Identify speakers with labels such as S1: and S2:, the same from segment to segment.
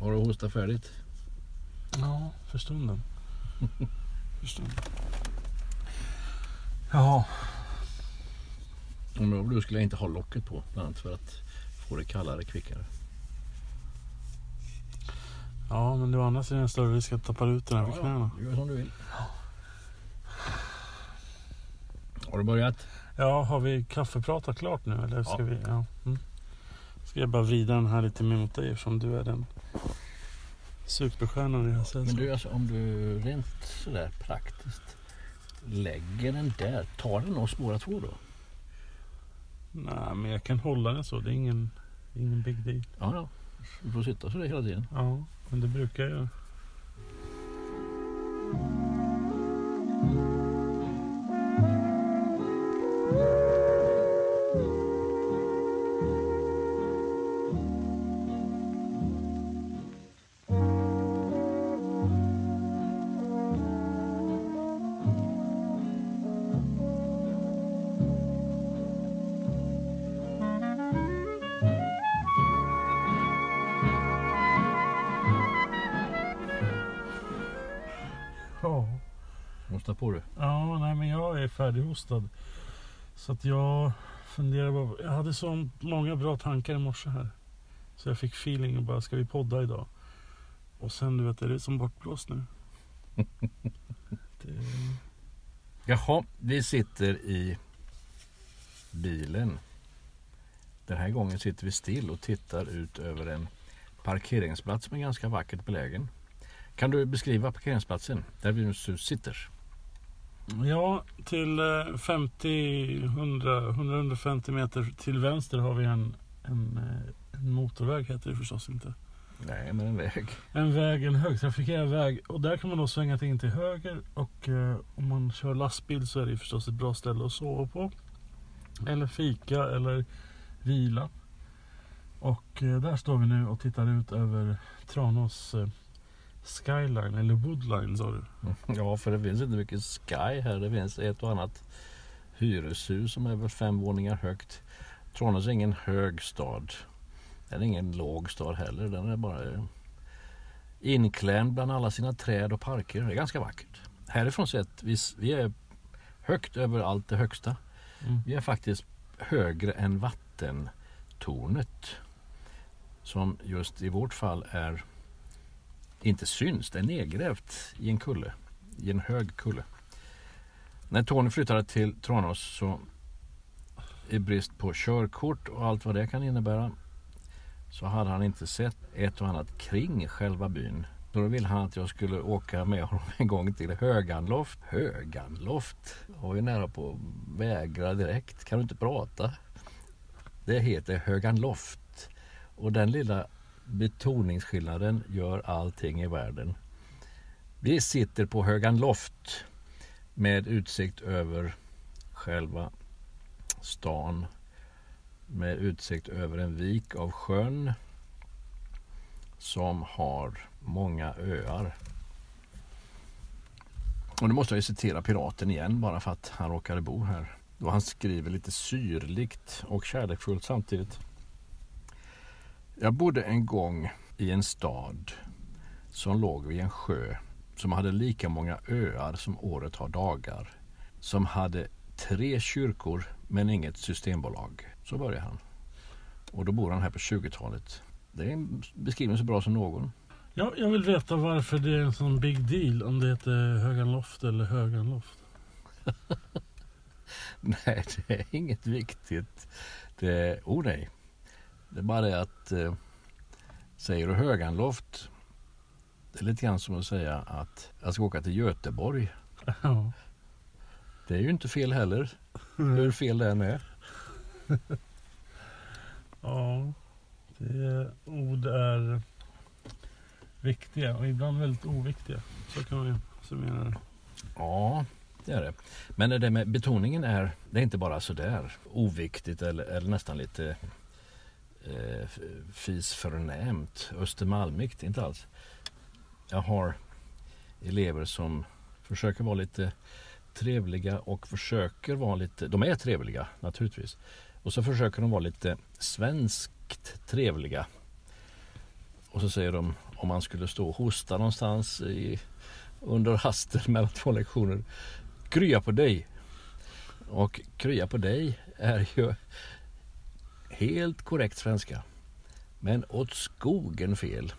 S1: Har du hostat färdigt?
S2: Ja, för stunden. för stunden. Ja,
S1: Om du skulle inte ha locket på, bland annat för att få det kallare kvickare.
S2: ja, men det var andra sidan en större risk att tappa ut den här för knäna.
S1: Gör som du vill. Har du börjat?
S2: Ja, har vi kaffepratat klart nu eller ska
S1: Ja.
S2: vi? Ja. Mm. Ska jag bara vrida den här lite mer mot dig eftersom du är den superstjärnan i det här
S1: Men du, alltså, om du rent sådär praktiskt lägger den där, tar den oss båda två då?
S2: Nej, men jag kan hålla den så. Det är ingen, ingen big deal.
S1: Ja, ja. Du får sitta så där hela tiden.
S2: Ja, men det brukar jag göra. Färdighostad. Så att jag funderar bara. Jag hade så många bra tankar i morse här. Så jag fick feeling och bara, ska vi podda idag? Och sen du vet, är det som bortblåst nu. det,
S1: Jaha, vi sitter i bilen. Den här gången sitter vi still och tittar ut över en parkeringsplats som är ganska vackert belägen. Kan du beskriva parkeringsplatsen där vi nu sitter?
S2: Ja, till eh, 50, 100, 150 meter till vänster har vi en, en, eh, en motorväg heter det förstås inte.
S1: Nej, men en väg.
S2: En väg, en högtrafikerad väg. Och där kan man då svänga in till höger. Och eh, om man kör lastbil så är det förstås ett bra ställe att sova på. Eller fika eller vila. Och eh, där står vi nu och tittar ut över Tranås eh, skyline, eller woodline sa du.
S1: Ja, för det finns inte mycket sky här. Det finns ett och annat hyreshus som är väl fem våningar högt. Tranås är ingen hög stad. Den är ingen låg stad heller. Den är bara inklämd bland alla sina träd och parker. Det är ganska vackert. Härifrån sett, vi, vi är högt över allt det högsta.
S2: Mm.
S1: Vi är faktiskt högre än vattentornet. Som just i vårt fall är inte syns, det är nedgrävt i en kulle. I en hög kulle. När Tony flyttade till Tranås så i brist på körkort och allt vad det kan innebära så hade han inte sett ett och annat kring själva byn. Då ville han att jag skulle åka med honom en gång till Höganloft. Höganloft? Jag var ju nära på att vägra direkt. Kan du inte prata? Det heter Höganloft. Och den lilla betoningsskillnaden gör allting i världen. Vi sitter på Högan Loft med utsikt över själva stan. Med utsikt över en vik av sjön som har många öar. Och nu måste jag ju citera piraten igen bara för att han råkade bo här. Då han skriver lite syrligt och kärleksfullt samtidigt. Jag bodde en gång i en stad som låg vid en sjö som hade lika många öar som året har dagar. Som hade tre kyrkor men inget systembolag. Så börjar han. Och då bor han här på 20-talet. Det är en beskrivning så bra som någon.
S2: Ja, jag vill veta varför det är en sån big deal om det heter Höganloft eller Höganloft.
S1: Nej, det är inget viktigt. Det, oh nej. Det är bara det att eh, säger du Höganloft det är lite grann som att säga att jag ska åka till Göteborg.
S2: Ja.
S1: Det är ju inte fel heller. Hur fel det än är.
S2: ja, det ord är viktiga och ibland väldigt oviktiga. Så kan man ju summera det.
S1: Ja, det är det. Men det med betoningen är, det är inte bara sådär oviktigt eller, eller nästan lite eh, fisförnämt, östermalmigt, inte alls. Jag har elever som försöker vara lite trevliga och försöker vara lite, de är trevliga naturligtvis. Och så försöker de vara lite svenskt trevliga. Och så säger de om man skulle stå och hosta någonstans i, under hasten mellan två lektioner. Krya på dig. Och krya på dig är ju helt korrekt svenska. Men åt skogen fel.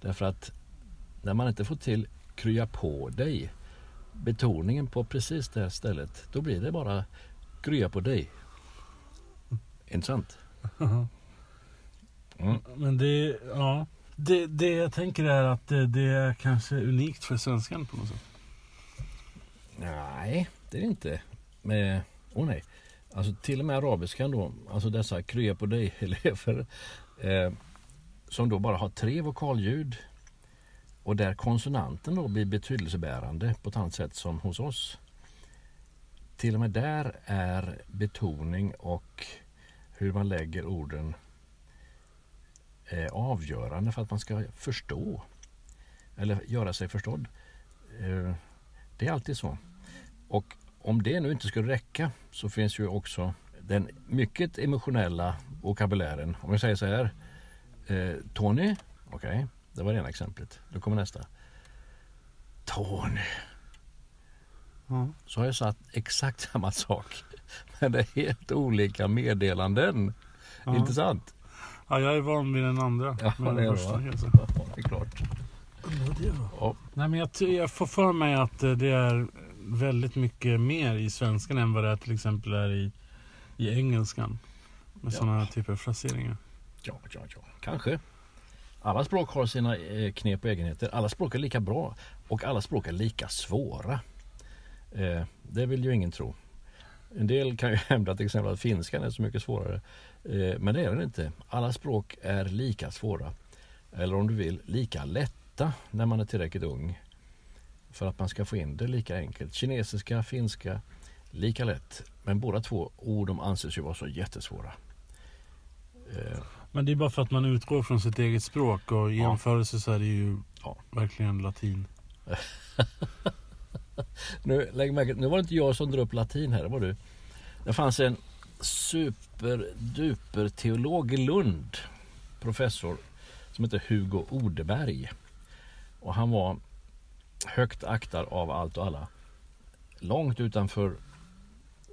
S1: Därför att när man inte får till krya på dig betoningen på precis det här stället då blir det bara krya på dig. Intressant.
S2: Mm. Men det, ja. Det, det jag tänker är att det, det är kanske unikt för svenskan på något sätt.
S1: Nej, det är det inte. Med, oh nej. Alltså till och med arabiskan då, alltså dessa krya på dig-elever eh, som då bara har tre vokalljud och där konsonanten då blir betydelsebärande på ett annat sätt som hos oss. Till och med där är betoning och hur man lägger orden eh, avgörande för att man ska förstå eller göra sig förstådd. Eh, det är alltid så. Och om det nu inte skulle räcka så finns ju också den mycket emotionella vokabulären. Om jag säger så här. Eh, Tony, okej, okay, det var det ena exemplet. Då kommer nästa. Tony.
S2: Ja.
S1: Så har jag satt exakt samma sak. Men det är helt olika meddelanden.
S2: Ja.
S1: Intressant.
S2: Ja, jag är van vid den andra.
S1: Ja,
S2: men
S1: det är
S2: den
S1: det,
S2: första helt så.
S1: Ja, det är klart. Ja.
S2: Nej, men jag, jag får för mig att eh, det är väldigt mycket mer i svenskan än vad det är till exempel är i, i engelskan. Med
S1: Ja.
S2: sådana typer av fraseringar.
S1: Ja, ja, ja. Kanske. Alla språk har sina eh, knep och egenheter. Alla språk är lika bra och alla språk är lika svåra. Eh, det vill ju ingen tro. En del kan ju hävda till exempel att finskan är så mycket svårare. Eh, men det är den inte. Alla språk är lika svåra. Eller om du vill, lika lätta när man är tillräckligt ung. För att man ska få in det lika enkelt. Kinesiska, finska, lika lätt. Men båda två ord de anses ju vara så jättesvåra. Eh,
S2: Men det är bara för att man utgår från sitt eget språk och i
S1: Ja.
S2: jämförelse så är det ju
S1: Ja.
S2: verkligen latin.
S1: Nu, lägg märke, nu var det inte jag som drog upp latin här, det var du. Det fanns en superduper teolog i Lund, professor, som heter Hugo Odeberg. Och han var högt aktad av allt och alla. Långt utanför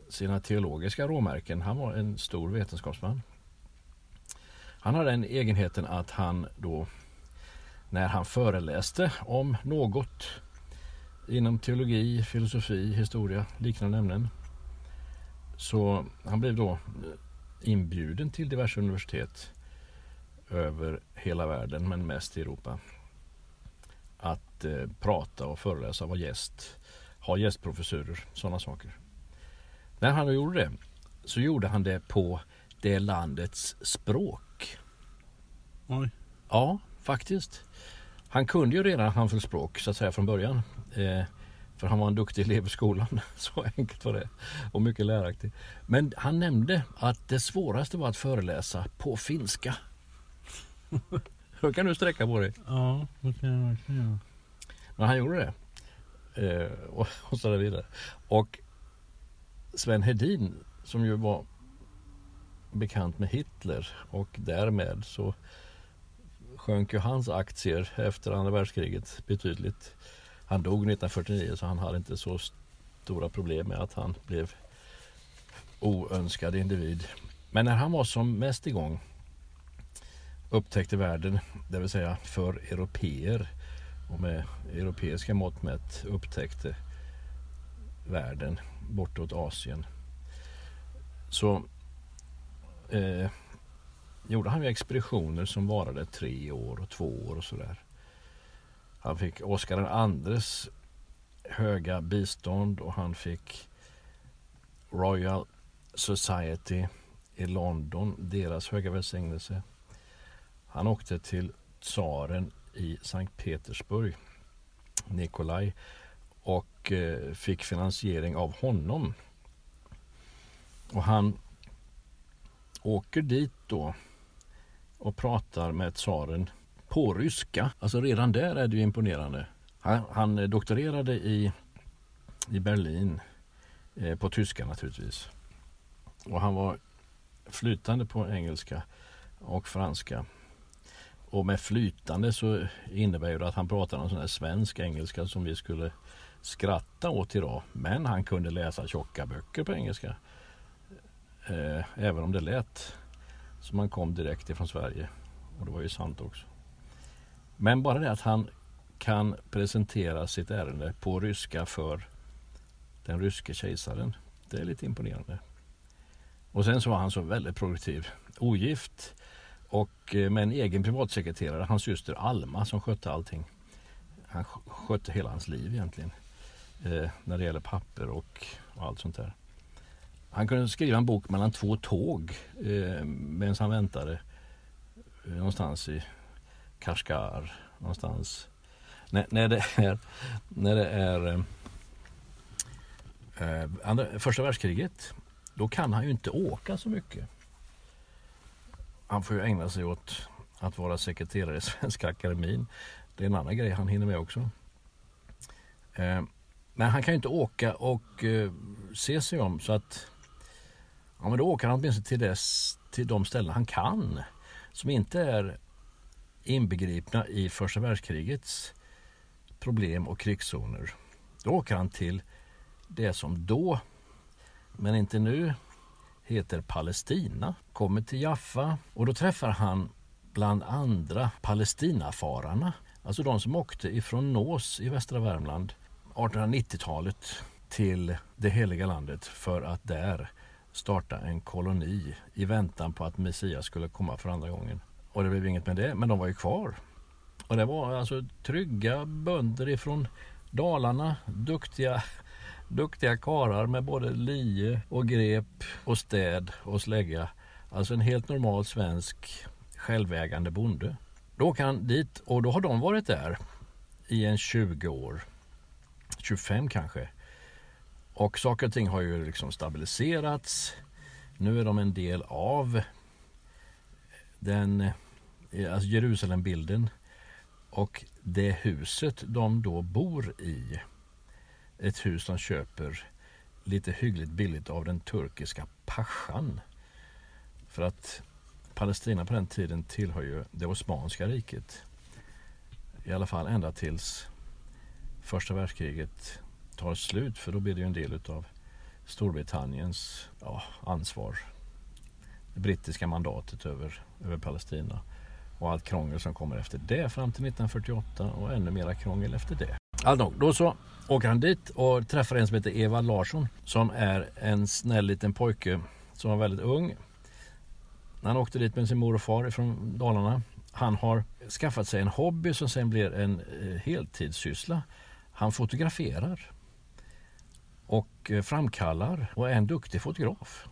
S1: sina teologiska råmärken. Han var en stor vetenskapsman. Han hade den egenheten att han då när han föreläste om något inom teologi, filosofi, historia, liknande ämnen. Så han blev då eh, inbjuden till diverse universitet över hela världen, men mest i Europa. Att eh, prata och föreläsa, vara gäst, ha gästprofessurer, sådana saker. När han gjorde det så gjorde han det på det landets språk.
S2: Oj.
S1: Ja, faktiskt. Han kunde ju redan handfullspråk så att säga från början. Eh, för han var en duktig elev i skolan. Så enkelt var det. Och mycket läraktig. Men han nämnde att det svåraste var att föreläsa på finska. Hur kan du sträcka på dig?
S2: Ja, det kan jag verkligen göra.
S1: Men han gjorde det. Eh, och, och så där vidare. Och Sven Hedin som ju var bekant med Hitler och därmed så sjönk ju hans aktier efter andra världskriget betydligt. Han dog 1949 så han hade inte så stora problem med att han blev oönskad individ. Men när han var som mest igång upptäckte världen, det vill säga för europeer och med europeiska mått mätt upptäckte världen bortåt Asien så eh, gjorde han ju expeditioner som varade tre år och två år och sådär. Han fick Oscar Andres höga bistånd och han fick Royal Society i London, deras höga välsignelse. Han åkte till tsaren i Sankt Petersburg, Nikolaj, och eh, fick finansiering av honom. Och han åker dit då och pratar med tsaren på ryska. Alltså redan där är det ju imponerande. Han, han eh, doktorerade i, i Berlin eh, på tyska naturligtvis. Och han var flytande på engelska och franska. Och med flytande så innebär det att han pratar någon sån här svensk engelska som vi skulle skratta åt idag. Men han kunde läsa tjocka böcker på engelska. Eh, även om det lät som han kom direkt ifrån Sverige. Och det var ju sant också. Men bara det att han kan presentera sitt ärende på ryska för den ryske kejsaren. Det är lite imponerande. Och sen så var han så väldigt produktiv. Ogift och eh, med en egen privatsekreterare, hans syster Alma som skötte allting. Han skötte hela hans liv egentligen. Eh, när det gäller papper och, och, allt sånt där. Han kunde skriva en bok mellan två tåg eh, medan han väntade eh, någonstans i Kashgar. Någonstans. När, när det är, när det är eh, eh, andra, första världskriget då kan han ju inte åka så mycket. Han får ju ägna sig åt att vara sekreterare i Svenska Akademin. Det är en annan grej han hinner med också. Eh, men han kan ju inte åka och eh, se sig om så att ja, men då åker han åtminstone till, dess, till de ställen han kan som inte är inbegripna i första världskrigets problem och krigszoner. Då åker han till det som då, men inte nu, heter Palestina. Kommer till Jaffa och då träffar han bland andra Palestinafararna. Alltså de som åkte ifrån Nås i västra Värmland 1890-talet till det heliga landet för att där starta en koloni i väntan på att Messias skulle komma för andra gången. Och det blev inget med det, men de var ju kvar. Och det var alltså trygga bönder ifrån Dalarna, duktiga, duktiga karar med både lie och grep och städ och slägga. Alltså en helt normal svensk självägande bonde. Då åker han dit och då har de varit där i en 20 år. 25 kanske. Och saker och ting har ju liksom stabiliserats. Nu är de en del av den eh, alltså Jerusalembilden. Och det huset de då bor i, ett hus de köper lite hyggligt billigt av den turkiska paschan. För att Palestina på den tiden tillhör ju det Osmanska riket. I alla fall ända tills första världskriget tar slut för då blir det ju en del utav Storbritanniens ja, ansvar. Det brittiska mandatet över, över Palestina och allt krångel som kommer efter det fram till 1948 och ännu mera krångel efter det. Alltså, då så åker han dit och träffar en som heter Eva Larsson som är en snäll liten pojke som var väldigt ung. Han åkte dit med sin mor och far från Dalarna. Han har skaffat sig en hobby som sen blir en eh, heltidssyssla. Han fotograferar och eh, framkallar och är en duktig fotograf.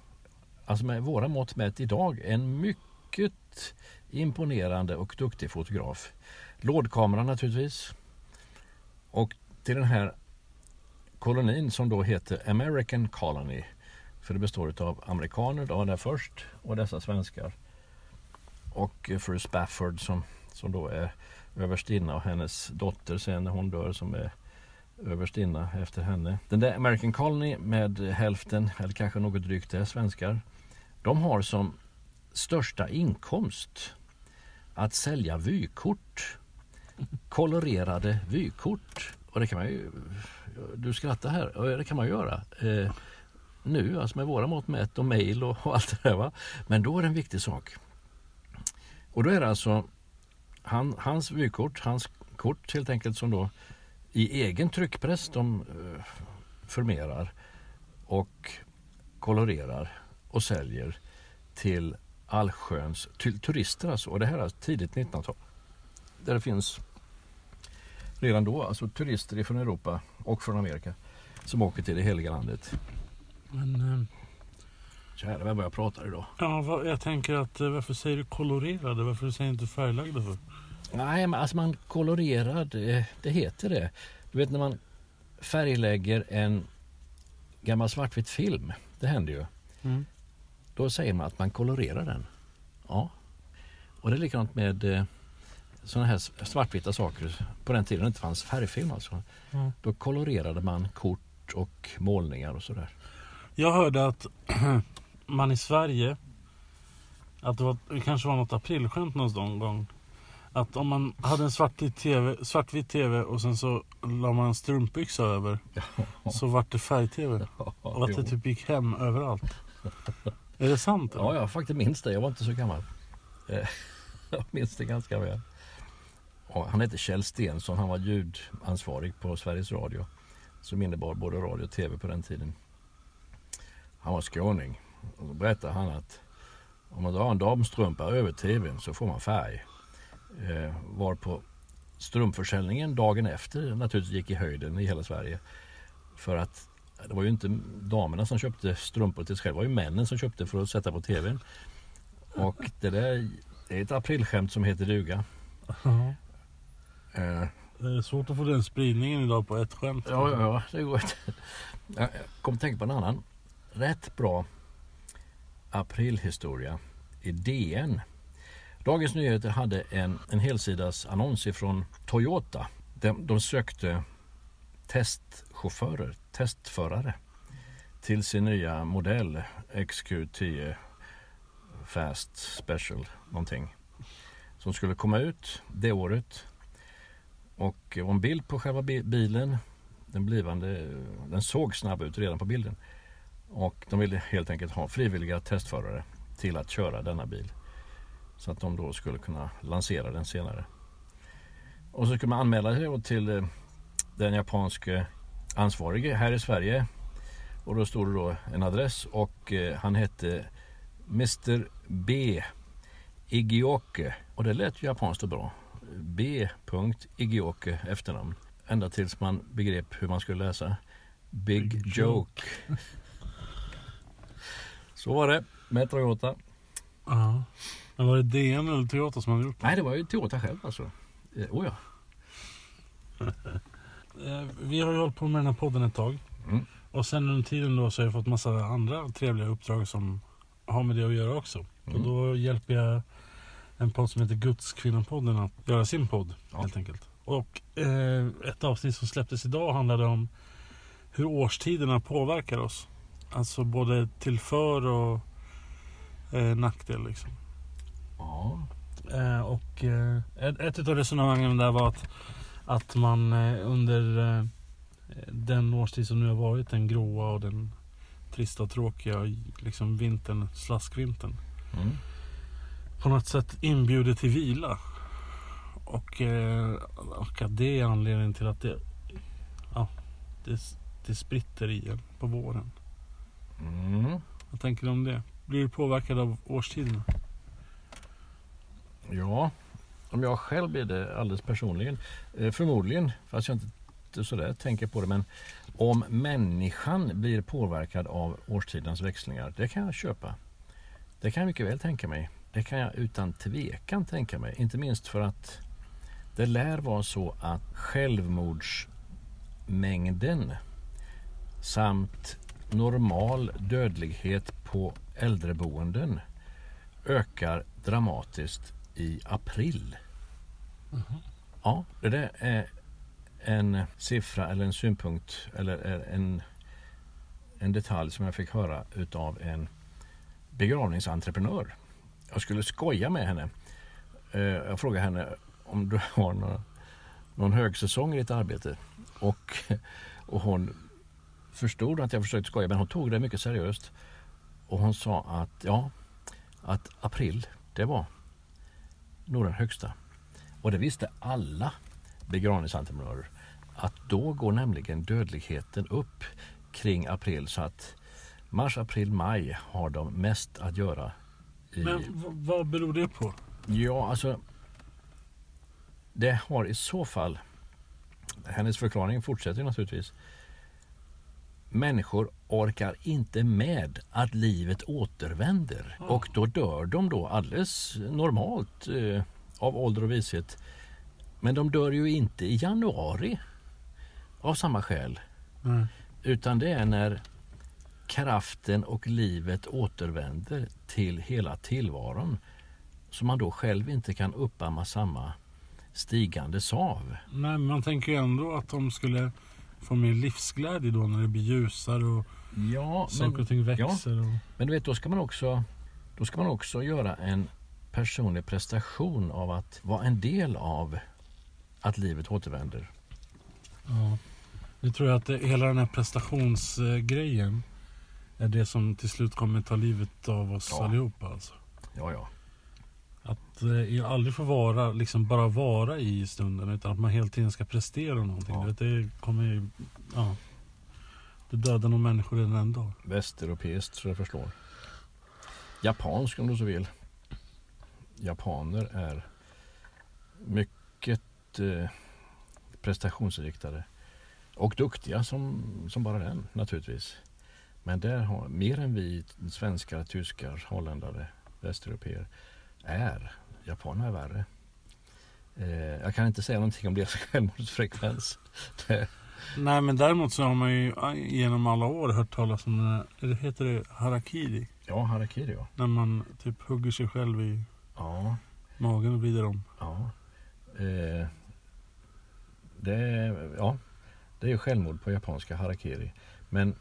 S1: Alltså med våra mått mätt idag en mycket imponerande och duktig fotograf. Lådkamera naturligtvis. Och till den här kolonin som då heter American Colony. För det består av amerikaner då där först och dessa svenskar. Och eh, fru Spafford som, som då är överstinna och hennes dotter sen när hon dör som är överstinna efter henne. Den där American Colony med hälften, eller kanske något drygt det, svenskar. De har som största inkomst att sälja vykort. Kolorerade vykort. Och det kan man ju... Du skrattar här. Det kan man göra. Eh, nu, alltså med våra mått mätt och mejl och, och, allt det där. Va? Men då är det en viktig sak. Och då är det alltså han, hans vykort, hans kort helt enkelt som då i egen tryckpress de eh, förmerar och kolorerar och säljer till allsköns till turister alltså. Och det här är tidigt 1900-tal. Där det finns redan då alltså turister från Europa och från Amerika som åker till det heliga landet.
S2: Men, eh,
S1: Kära vem vad jag pratar idag.
S2: ja, jag tänker att eh, varför säger du kolorerade? Varför säger du inte färglagda för?
S1: Nej, men alltså man kolorerar, det, det heter det. Du vet när man färglägger en gammal svartvit film, det händer ju.
S2: Mm.
S1: Då säger man att man kolorerar den. Ja. Och det är likadant med eh, sådana här svartvita saker. På den tiden det inte fanns färgfilm alltså.
S2: Mm.
S1: Då kolorerade man kort och målningar och sådär.
S2: Jag hörde att man i Sverige, att det, var, det kanske var något aprilskämt någon gång. Att om man hade en svartvit tv, svartvit tv och sen så la man en strumpbyxa över så vart det färg-tv. Och att det typ gick hem överallt. Är det sant? eller?
S1: Ja, jag faktiskt minns det. Jag var inte så gammal. Eh, Jag minns det ganska väl. Han hette Kjell Stensson. Han var ljudansvarig på Sveriges Radio. Som innebar både radio och tv på den tiden. Han var skåning. Och då berättade han att om man drar en damstrumpa över tvn så får man färg. Eh, var på strumpförsäljningen dagen efter naturligtvis gick i höjden i hela Sverige. För att det var ju inte damerna som köpte strumpor till sig själva. Det var ju männen som köpte för att sätta på tvn. Och det där det är ett aprilskämt som heter duga. Eh,
S2: Det är svårt att få den spridningen idag på ett skämt.
S1: Ja, ja, ja, det går inte. Jag kom att tänka på en annan rätt bra aprilhistoria i DN. Dagens Nyheter hade en, en helsidas annons ifrån Toyota. De, de sökte testchaufförer, testförare till sin nya modell XQ10 Fast Special någonting. Som skulle komma ut det året. Och och en bild på själva bilen. Den blivande, den såg snabb ut redan på bilden. Och de ville helt enkelt ha frivilliga testförare till att köra denna bil. Så att de då skulle kunna lansera den senare. Och så skulle man anmäla sig då till eh, den japanske ansvarige här i Sverige. Och då stod det då en adress och eh, han hette Mr B Igioke. Och det lät ju japanskt och bra. B. Igioke efternamn. Ända tills man begrep hur man skulle läsa. Big,
S2: Big
S1: joke. Så var det med Toyota.
S2: Ja. Men var det DN eller Toyota som hade gjort det?
S1: Nej, det var ju Toyota själv alltså. Eh, Oh ja.
S2: Eh, Vi har ju hållit på med den här podden ett tag.
S1: Mm.
S2: Och sen under tiden då så har jag fått massa andra trevliga uppdrag som har med det att göra också.
S1: Mm.
S2: Och då hjälper jag en podd som heter Gudskvinnopodden att göra sin podd
S1: Ja.
S2: helt enkelt. Och eh, ett avsnitt som släpptes idag handlade om hur årstiderna påverkar oss. Alltså både till för och eh, nackdel liksom.
S1: Ja.
S2: Eh, och eh, ett, ett av resonemangen där var att, att man eh, under eh, den årstid som nu har varit, den gråa och den trista och tråkiga liksom vintern, slaskvintern.
S1: Mm.
S2: På något sätt inbjuder till vila. Och, eh, och att det är anledningen till att det, ja, det, det spritter igen på våren.
S1: Mm.
S2: Vad tänker du om det? Blir du påverkad av årstiderna?
S1: Ja, om jag själv blir det alldeles personligen. Eh, förmodligen, fast jag inte sådär tänker på det. Men om människan blir påverkad av årstidens växlingar, det kan jag köpa. Det kan jag mycket väl tänka mig. Det kan jag utan tvekan tänka mig. Inte minst för att det lär vara så att självmordsmängden samt normal dödlighet på äldreboenden ökar dramatiskt i april. Ja, det där är en siffra eller en synpunkt eller en, en detalj som jag fick höra utav en begravningsentreprenör. Jag skulle skoja med henne. Eh, jag frågade henne om du har några, någon högsäsong i ditt arbete. Och, och hon förstod att jag försökte skoja men hon tog det mycket seriöst. Och hon sa att ja, att april det var nog den högsta. Och det visste alla begravningsentreprenörer. Att då går nämligen dödligheten upp kring april så att mars, april, maj har de mest att göra. I...
S2: Men vad beror det på?
S1: Ja, alltså. Det har i så fall. Hennes förklaring fortsätter naturligtvis. Människor orkar inte med att livet återvänder
S2: Ja.
S1: och då dör de då alldeles normalt eh, av ålder och vishet. Men de dör ju inte i januari av samma skäl.
S2: Nej.
S1: Utan det är när kraften och livet återvänder till hela tillvaron. Så man då själv inte kan uppamma samma stigande sav.
S2: Nej, men man tänker ju ändå att de skulle få mer livsglädje då när det blir ljusare och
S1: Ja,
S2: saker och ting växer. Och...
S1: men du vet då ska man också då ska man också göra en personlig prestation av att vara en del av att livet återvänder.
S2: Ja. Nu tror jag att det, hela den här prestationsgrejen är det som till slut kommer ta livet av oss
S1: Ja.
S2: allihopa. Alltså.
S1: Ja, ja.
S2: Att eh, jag aldrig får vara, liksom bara vara i stunden utan att man hela tiden ska prestera någonting.
S1: Ja.
S2: Det kommer ju, ja. Det dödar nog människor redan en dag.
S1: Västeuropeiskt så det förslår. Japansk om du så vill. Japaner är mycket eh, prestationsinriktade. Och duktiga som, som bara den naturligtvis. Men där har mer än vi svenskar, tyskar, holländare, västeuropeer är. Japanerna är värre. Eh, jag kan inte säga någonting om deras självmordsfrekvens.
S2: Nej men däremot så har man ju genom alla år hört talas om den här, heter det harakiri?
S1: ja, harakiri ja.
S2: När man typ hugger sig själv i
S1: Ja,
S2: magen och vrider om.
S1: Ja. Eh, det, är, ja, det är självmord på japanska harakiri. Men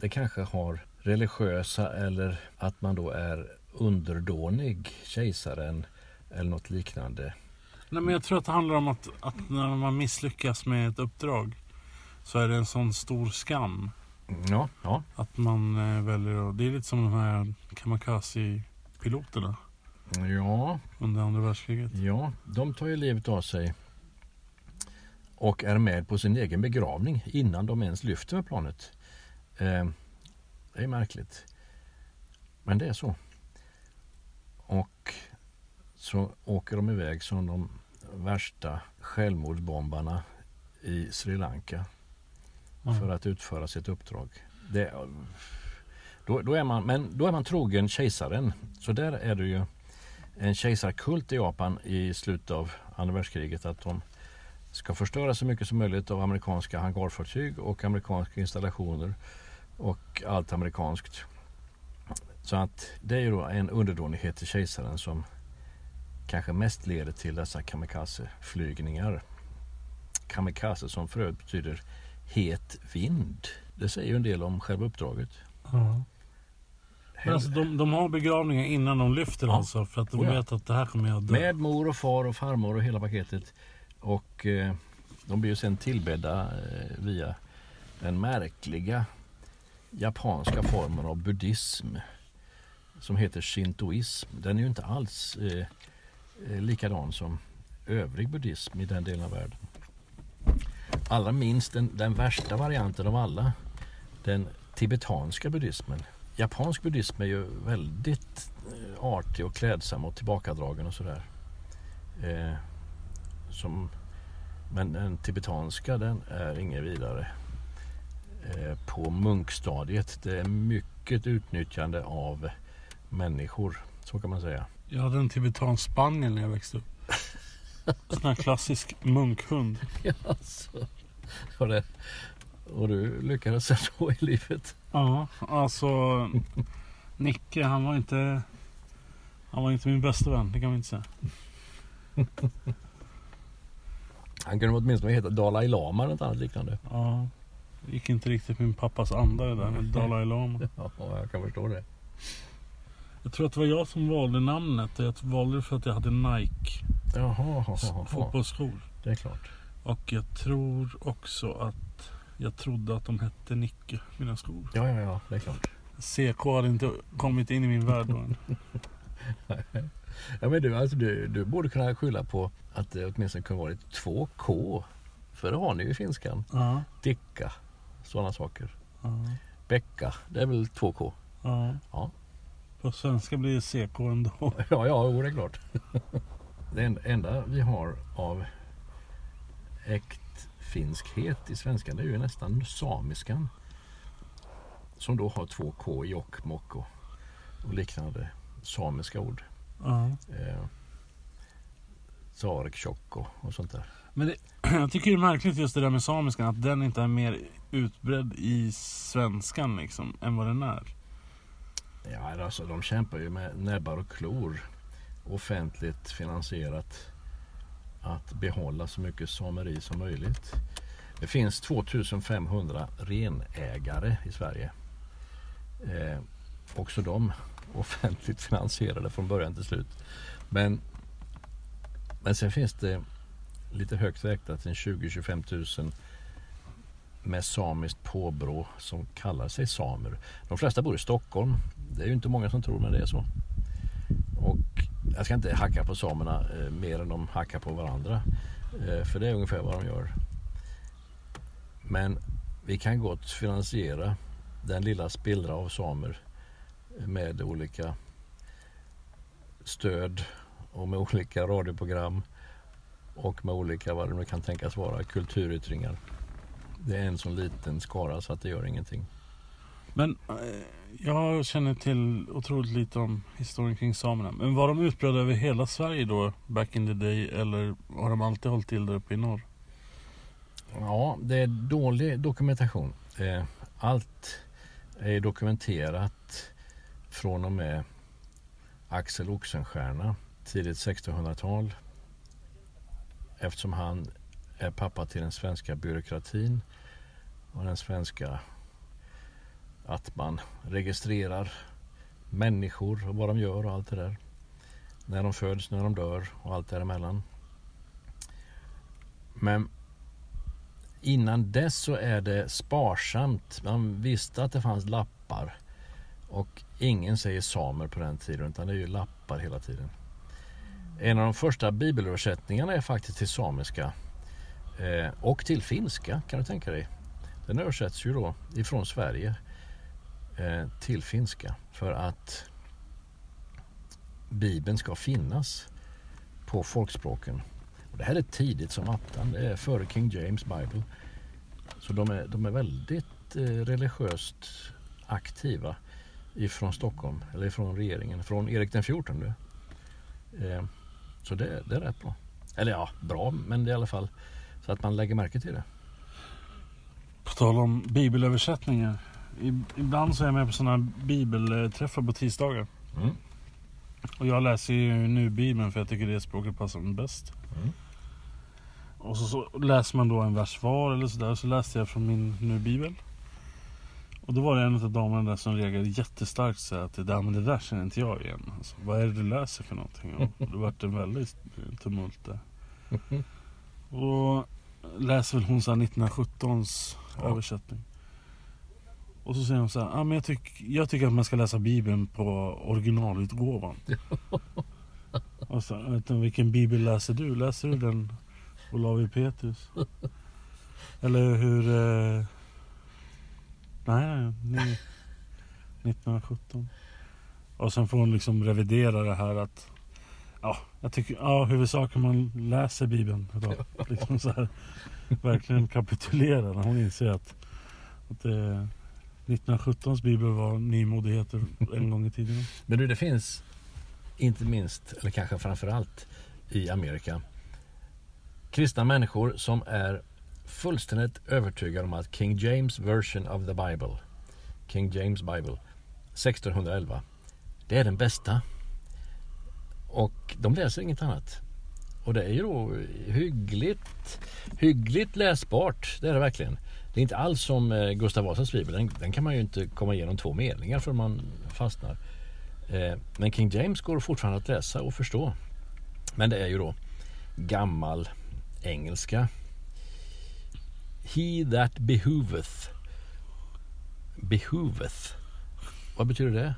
S1: det kanske har religiösa eller att man då är underdånig kejsaren eller något liknande.
S2: Nej men jag tror att det handlar om att, att när man misslyckas med ett uppdrag så är det en sån stor skam
S1: Ja, ja,
S2: att man eh, väljer att, det är lite som de här kamikaze-piloterna
S1: ja,
S2: under andra världskriget.
S1: ja, de tar ju livet av sig och är med på sin egen begravning innan de ens lyfter med planet. Eh, det är märkligt. Men det är så. Och så åker de iväg som de värsta självmordsbombarna i Sri Lanka
S2: Ja.
S1: för att utföra sitt uppdrag. Det, då, då är man, men då är man trogen kejsaren. Så där är det ju en kejsarkult i Japan i slutet av andra världskriget att de ska förstöra så mycket som möjligt av amerikanska hangarfartyg och amerikanska installationer och allt amerikanskt. Så att det är ju då en underdånighet till kejsaren som kanske mest leder till dessa kamikaze-flygningar. Kamikaze som för övrigt betyder het vind. Det säger ju en del om själva uppdraget.
S2: Ja. Men alltså, de, de har begravningar innan de lyfter
S1: Ja.
S2: alltså för att de
S1: Oh ja.
S2: vet att det här kommer jag dö.
S1: Med mor och far och farmor och hela paketet. Och eh, de blir ju sen tillbedda eh, via den märkliga japanska formen av buddhism som heter shintoism. Den är ju inte alls eh, eh, likadan som övrig buddhism i den delen av världen. Allra minst den, den värsta varianten av alla, den tibetanska buddhismen. Japansk buddhism är ju väldigt eh, artig och klädsam och tillbakadragen och sådär. Eh, som, men den tibetanska den är inget vidare på munkstadiet. Det är mycket utnyttjande av människor, så kan man säga.
S2: Jag hade en tibetansk spaniel när jag växte upp. Sån här klassisk munkhund.
S1: Och, det, och du lyckades ändå i livet.
S2: Ja, alltså Nicke han var inte Han var inte min bästa vän, det kan man inte säga.
S1: Han kunde åtminstone heta Dalai Lama eller något annat liknande.
S2: Ja, gick inte riktigt min pappas anda det där med Dalai Lama.
S1: Ja, jag kan förstå det.
S2: Jag tror att det var jag som valde namnet. Jag valde det för att jag hade Nike
S1: Jaha,
S2: fotbollsskor.
S1: det är klart.
S2: Och jag tror också att jag trodde att de hette Nicke, mina skor.
S1: Ja, ja, ja, det är klart.
S2: CK hade inte kommit in i min värld då än.
S1: Ja, men du, alltså, du, du borde kunna skylla på att det åtminstone kunde varit två K. För det har ni ju i finskan.
S2: Ja.
S1: Dicka, sådana saker.
S2: Ja.
S1: Bäcka, det är väl två K?
S2: ja.
S1: Ja.
S2: På svenska blir det CK ändå.
S1: Ja, ja, jo, det är klart. Det en- enda vi har av äkt finskhet i svenskan det är ju nästan samiskan. Som då har två K i Jokkmokk och, och liknande samiska ord.
S2: Ja.
S1: Eh, Sarek, och, och sånt där.
S2: Men det, jag tycker det är märkligt just det där med samiskan. Att den inte är mer utbredd i svenskan liksom. Än vad den är.
S1: Ja, alltså de kämpar ju med näbbar och klor offentligt finansierat att behålla så mycket sameri som möjligt. Det finns 2500 renägare i Sverige. Eh, också de offentligt finansierade från början till slut. Men, men sen finns det lite högt räknat en 20-25 000 med samiskt påbrå som kallar sig samer. De flesta bor i Stockholm. Det är ju inte många som tror men det är så. Och jag ska inte hacka på samerna eh, mer än de hackar på varandra. Eh, för det är ungefär vad de gör. Men vi kan gott finansiera den lilla spillra av samer med olika stöd och med olika radioprogram och med olika, vad det nu kan tänkas vara, kulturyttringar. Det är en sån liten skara så att det gör ingenting.
S2: Men eh, jag känner till otroligt lite om historien kring samerna. Men var de utbredda över hela Sverige då? Back in the day? Eller har de alltid hållit till där uppe i norr?
S1: Ja, det är dålig dokumentation. Eh, Allt är dokumenterat från och med Axel Oxenstierna tidigt 1600-tal. Eftersom han är pappa till den svenska byråkratin och den svenska att man registrerar människor och vad de gör och allt det där. När de föds, när de dör och allt däremellan. Men innan dess så är det sparsamt. Man visste att det fanns lappar. Och ingen säger samer på den tiden utan det är ju lappar hela tiden. En av de första bibelöversättningarna är faktiskt till samiska. Eh, och till finska kan du tänka dig. Den översätts ju då ifrån Sverige eh, till finska. För att Bibeln ska finnas på folkspråken. Och det här är tidigt som attan. Det är före King James Bible. Så de är, de är väldigt eh, religiöst aktiva ifrån Stockholm, eller ifrån regeringen, från Erik den XIV. Eh, så det, det är rätt bra. Eller ja, bra, men det är i alla fall så att man lägger märke till det.
S2: På tal om bibelöversättningar. Ibland så är jag med på sådana bibelträffar på tisdagar.
S1: Mm.
S2: Och jag läser ju nu Bibeln för jag tycker det språket passar mig bäst.
S1: Mm.
S2: Och så, så läser man då en vers var eller sådär. Så läste jag från min nu Bibel. Och då var det en av damerna där som reagerade jättestarkt så att det där, men det där känner inte jag igen. Alltså, vad är det du läser för någonting? Och det vart en väldigt tumult där. Och läser väl hon så här 1917s
S1: Ja.
S2: översättning. Och så säger hon så här, ah, men jag, tyck, jag tycker att man ska läsa Bibeln på originalutgåvan. och så, inte, vilken bibel läser du? Läser du den Olavi Petrus? Eller hur... Eh... Nej, nej, nej. 1917. Och sen får hon liksom revidera det här att Ja, jag tycker, ja huvudsaken man läser Bibeln idag. Liksom så här, verkligen kapitulera när hon inser att, att det, 1917s bibel var nymodigheter en gång i tiden.
S1: Men du, det finns inte minst, eller kanske framförallt i Amerika, kristna människor som är fullständigt övertygade om att King James version of the Bible, King James Bible, 1611, det är den bästa. Och de läser inget annat. Och det är ju då hyggligt, hyggligt läsbart, det är det verkligen. Det är inte alls som eh, Gustav Vasas bibel, den, den kan man ju inte komma igenom två meningar för man fastnar. Eh, Men King James går fortfarande att läsa och förstå. Men det är ju då gammal engelska. He that behoveth. Behoveth. Vad betyder det?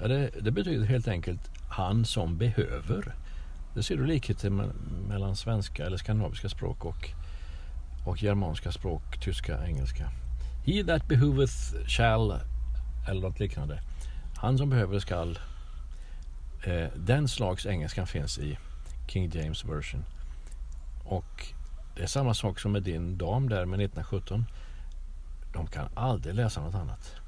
S1: Ja, det, det betyder helt enkelt han som behöver. Det ser du likheter mellan svenska eller skandinaviska språk och, och germanska språk, tyska, engelska. He that behoveth shall eller något liknande. Han som behöver skall. Eh, den slags engelskan finns i King James version. Och det är samma sak som med din dam där med 1917. De kan aldrig läsa något annat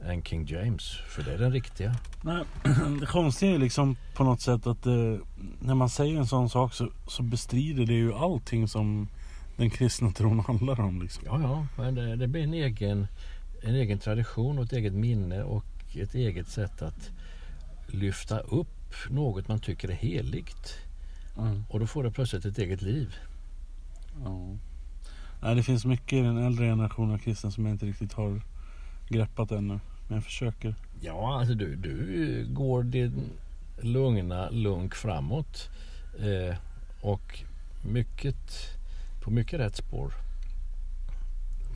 S1: än King James. För det är den riktiga.
S2: Nej, det konstiga är liksom på något sätt att eh, när man säger en sån sak så, så bestrider det ju allting som den kristna tron handlar om. Liksom.
S1: Ja, ja, men det, det blir en egen, en egen tradition och ett eget minne och ett eget sätt att lyfta upp något man tycker är heligt.
S2: Mm.
S1: Och då får det plötsligt ett eget liv.
S2: Ja. Nej, det finns mycket i den äldre generationen av kristna som jag inte riktigt har greppat ännu. Men jag försöker.
S1: Ja, alltså du, du går din lugna lunk framåt. Eh, och mycket, på mycket rätt spår.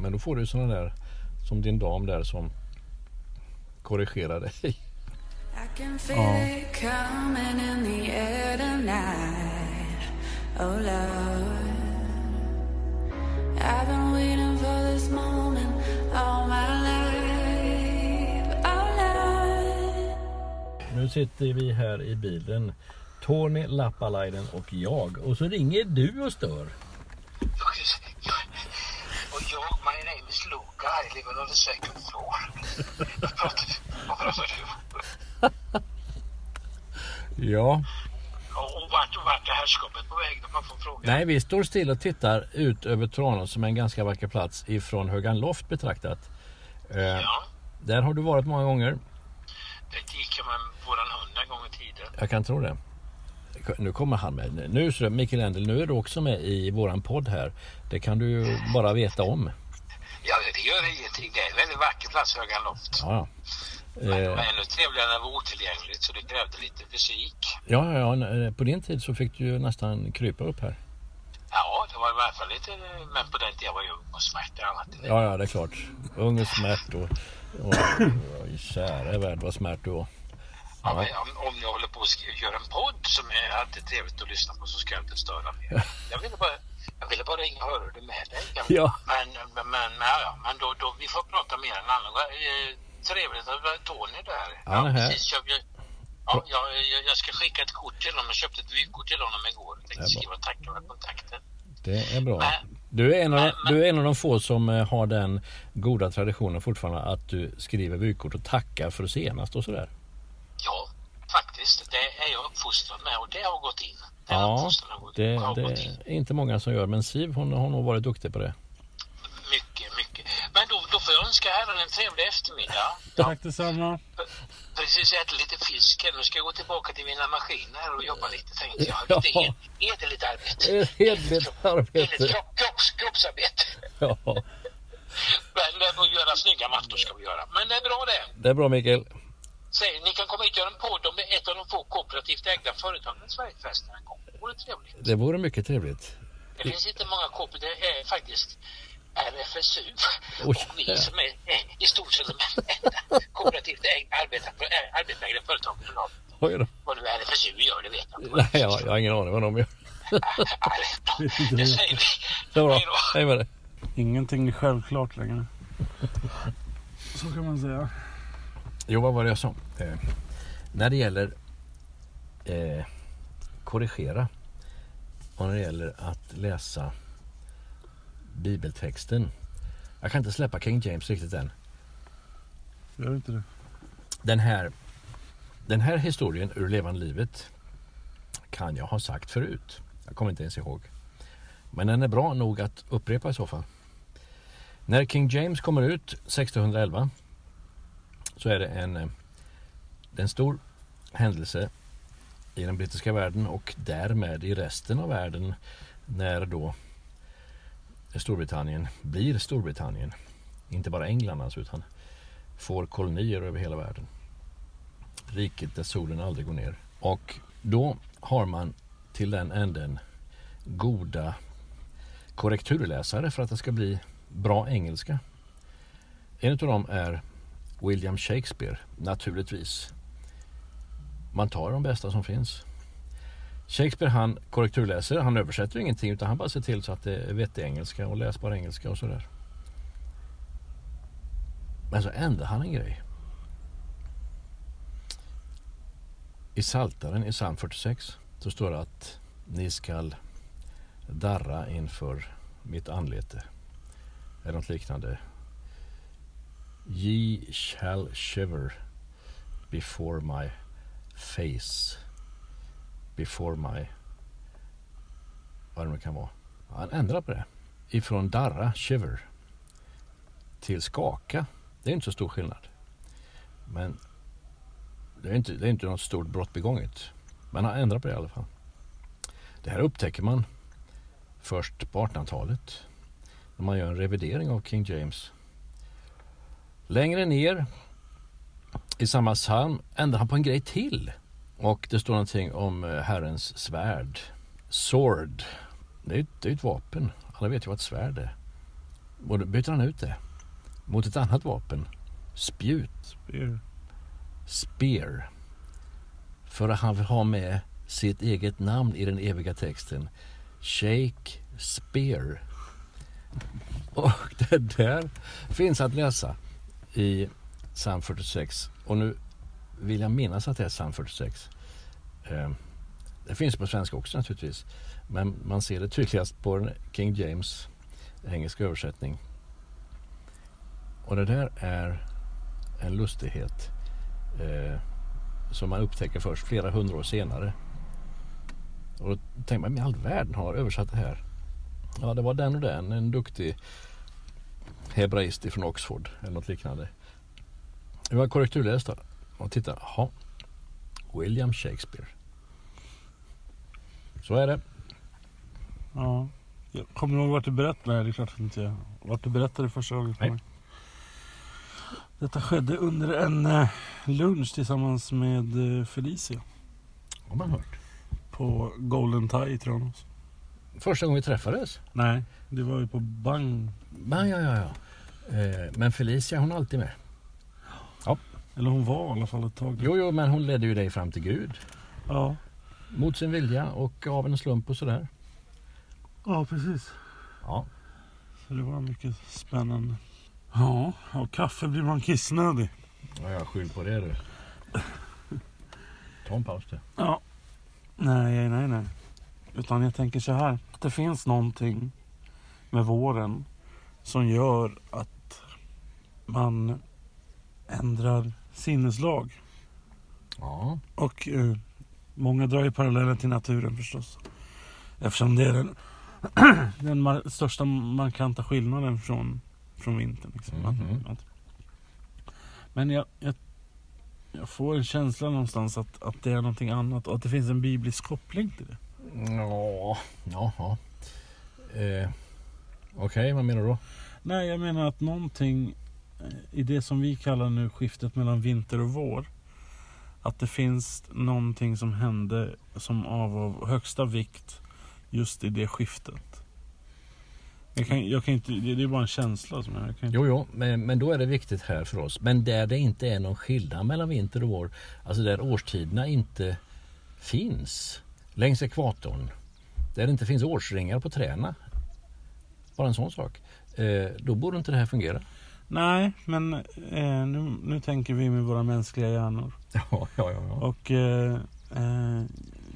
S1: Men då får du sådana där som din dam där som korrigerar dig.
S3: I can feel
S2: Ja.
S1: Sitter vi här i bilen. Tony Lappalainen och jag. Och så ringer du och stör.
S4: Och jag, my name is Luca, I live on the second floor. Vad pratar du?
S1: Ja.
S4: Och vart, och vart är herrskapet på väg när man får fråga?
S1: Nej, vi står still och tittar ut över Tranås som är en ganska vacker plats ifrån Högan Loft betraktat. Eh,
S4: Ja,
S1: där har du varit många gånger.
S4: det gick jag med våran hund en gång i tiden.
S1: Jag kan tro det. Nu kommer han med. Nu så Mikael Endel, nu är du också med i våran podd här. Det kan du ju bara veta om.
S4: Ja, det gör ingenting. Det är en väldigt vacker plats, Höga Loft.
S1: Ja.
S4: Men det
S1: Eh,
S4: var ännu trevligare när det var otillgängligt så det krävde lite fysik.
S1: ja, ja, ja, eh, på din tid så fick du ju nästan krypa upp här.
S4: Ja, det var i alla fall lite... Men på den tiden var jag ung och smärta och annat.
S1: Ja, ja, det är klart. Ung och smärt och, och, och kära värld vad smärt du var.
S4: Ja, men om, om jag håller på att göra en podd som är alltid trevligt att lyssna på så ska jag inte störa mer. Jag ville bara, jag ville bara ringa och höra det med dig.
S1: Ja.
S4: Men, men, men, ja, men då, då, vi får prata mer en annan gång. Eh, Trevligt att vara Tony där.
S1: Här.
S4: precis. Jag, ja, jag, jag, jag ska skicka ett kort till honom. Jag köpte ett vykort till honom igår. Jag tänkte skriva tack för kontakten.
S1: Det är bra.
S4: Men-
S1: Du är, en av,
S4: men-
S1: du är en av de få som eh, har den goda traditionen fortfarande att du skriver vykort och tackar för senast och sådär.
S4: Ja, faktiskt. Det är jag uppfostrad med och det har gått in. Den
S1: Ja, det,
S4: har
S1: det
S4: gått in.
S1: är inte många som gör men Siv hon har nog varit duktig på det.
S4: Mycket, mycket. Men då, då får jag önska herren en trevlig eftermiddag.
S2: Tack detsamma.
S4: Precis ätit lite fisk här. Nu ska jag gå tillbaka till mina maskiner och jobba lite tänkte jag.
S1: Ja.
S4: Lite hed- hederligt arbete.
S1: Hederligt arbete.
S4: Hederligt kropp, kropps, kroppsarbete.
S1: Ja,
S4: Men eh, att göra snygga mattor ska vi göra. Men det är bra det.
S1: det är bra Mikael.
S4: Säg, ni kan komma hit och göra en podd om ett av de få kooperativt ägda företagen i Sverigefesten en gång. Det vore trevligt.
S1: Det vore mycket trevligt.
S4: Det finns inte många kooperativ. Det är faktiskt RFSU
S1: Oj.
S4: och vi som är i stort sett de enda kooperativt ägda arbetar- arbetägda företagen på landet.
S1: Oj då.
S4: Vad nu RFSU gör, det vet jag inte.
S1: Nej, jag, jag har ingen aning vad de gör.
S4: Det säger vi.
S1: Det var bra.
S4: Hej då.
S1: Hej med dig.
S2: Ingenting är självklart längre. Så kan man säga.
S1: Jo, vad var det jag sa? Eh, när det gäller eh, korrigera och när det gäller att läsa bibeltexten. Jag kan inte släppa King James riktigt än.
S2: Gör inte det?
S1: Den här, den här historien ur levande livet kan jag ha sagt förut. Jag kommer inte ens ihåg. Men den är bra nog att upprepa i så fall. När King James kommer ut 1611 så är det en, eh, det är en stor händelse i den brittiska världen och därmed i resten av världen när då Storbritannien blir Storbritannien. Inte bara England alltså utan får kolonier över hela världen. Riket där solen aldrig går ner. Och då har man till den änden goda korrekturläsare för att det ska bli bra engelska. En av dem är William Shakespeare, naturligtvis. Man tar de bästa som finns. Shakespeare han korrekturläser, han översätter ingenting utan han bara ser till så att det är vettig engelska och läsbar engelska och sådär. Men så ändrar han en grej. I Saltaren i psalm 46 så står det att ni skall darra inför mitt anlete. Eller något liknande. Ye shall shiver before my face. Before my... Vad det nu kan vara. Han ändrar på det. Ifrån darra, shiver, till skaka. Det är inte så stor skillnad. Men det är inte, det är inte något stort brott begånget. Men han ändrar på det i alla fall. Det här upptäcker man först på 1800-talet. När man gör en revidering av King James. Längre ner i samma psalm ändrar han på en grej till. Och det står någonting om eh, Herrens svärd. Sword. Det är ju det är ett vapen. Alla vet ju vad ett svärd är. Och då byter han ut det mot ett annat vapen. Spjut.
S2: Spear.
S1: Spear. För att han vill ha med sitt eget namn i den eviga texten. Shakespeare. Och det där finns att läsa i psalm 46. Och nu vill jag minnas att det är psalm 46. Ehm, det finns på svenska också naturligtvis. Men man ser det tydligast på King James engelska översättning. Och det där är en lustighet eh, som man upptäcker först flera hundra år senare. Och då tänker man, i all världen har översatt det här? Ja, det var den och den, en duktig hebraist från Oxford eller något liknande. Jag var korrekturläst då och tittade, jaha, William Shakespeare. Så är det.
S2: Ja. Jag kommer du ihåg vart du berättade? Nej, det är klart att inte jag. Vart du berättade första gången för mig. Detta skedde under en eh, lunch tillsammans med eh, Felicia.
S1: Har man hört.
S2: På Golden Tie i Tranås.
S1: Första gången vi träffades.
S2: Nej, det var ju på Bang.
S1: Ja, ja, ja. ja. Eh, men Felicia hon är alltid med.
S2: Eller hon var i alla fall ett tag.
S1: Jo, jo, men hon ledde ju dig fram till Gud.
S2: Ja.
S1: Mot sin vilja och av en slump och sådär.
S2: ja, precis.
S1: Ja.
S2: Så det var mycket spännande. Ja, och kaffe blir man kissnödig.
S1: ja jag skyll på det du. Ta en paus du.
S2: Ja. Nej, nej, nej. Utan jag tänker så här. Att det finns någonting med våren som gör att man ändrar sinneslag.
S1: Ja.
S2: Och eh, många drar ju parallellen till naturen förstås. Eftersom det är den, den mar- största markanta skillnaden från, från vintern. Liksom. Att-
S1: Mhm.
S2: att, men jag, jag, jag får en känsla någonstans att, att det är någonting annat och att det finns en biblisk koppling till det.
S1: Ja. Ja. ja. Eh, Okej, vad menar du då?
S2: Nej, jag menar att någonting eh, i det som vi kallar nu skiftet mellan vinter och vår. Att det finns någonting som hände som av, av högsta vikt just i det skiftet. Jag kan, jag kan inte, det det är bara en känsla som jag, jag kan inte,
S1: Jo, jo, men, men då är det viktigt här för oss. Men där det inte är någon skillnad mellan vinter och vår, alltså där årstiderna inte finns längs ekvatorn, där det inte finns årsringar på träna, bara en sån sak, eh, då borde inte det här fungera.
S2: Nej, men eh, nu, nu tänker vi med våra mänskliga hjärnor.
S1: Ja, ja, ja. ja.
S2: Och eh, eh,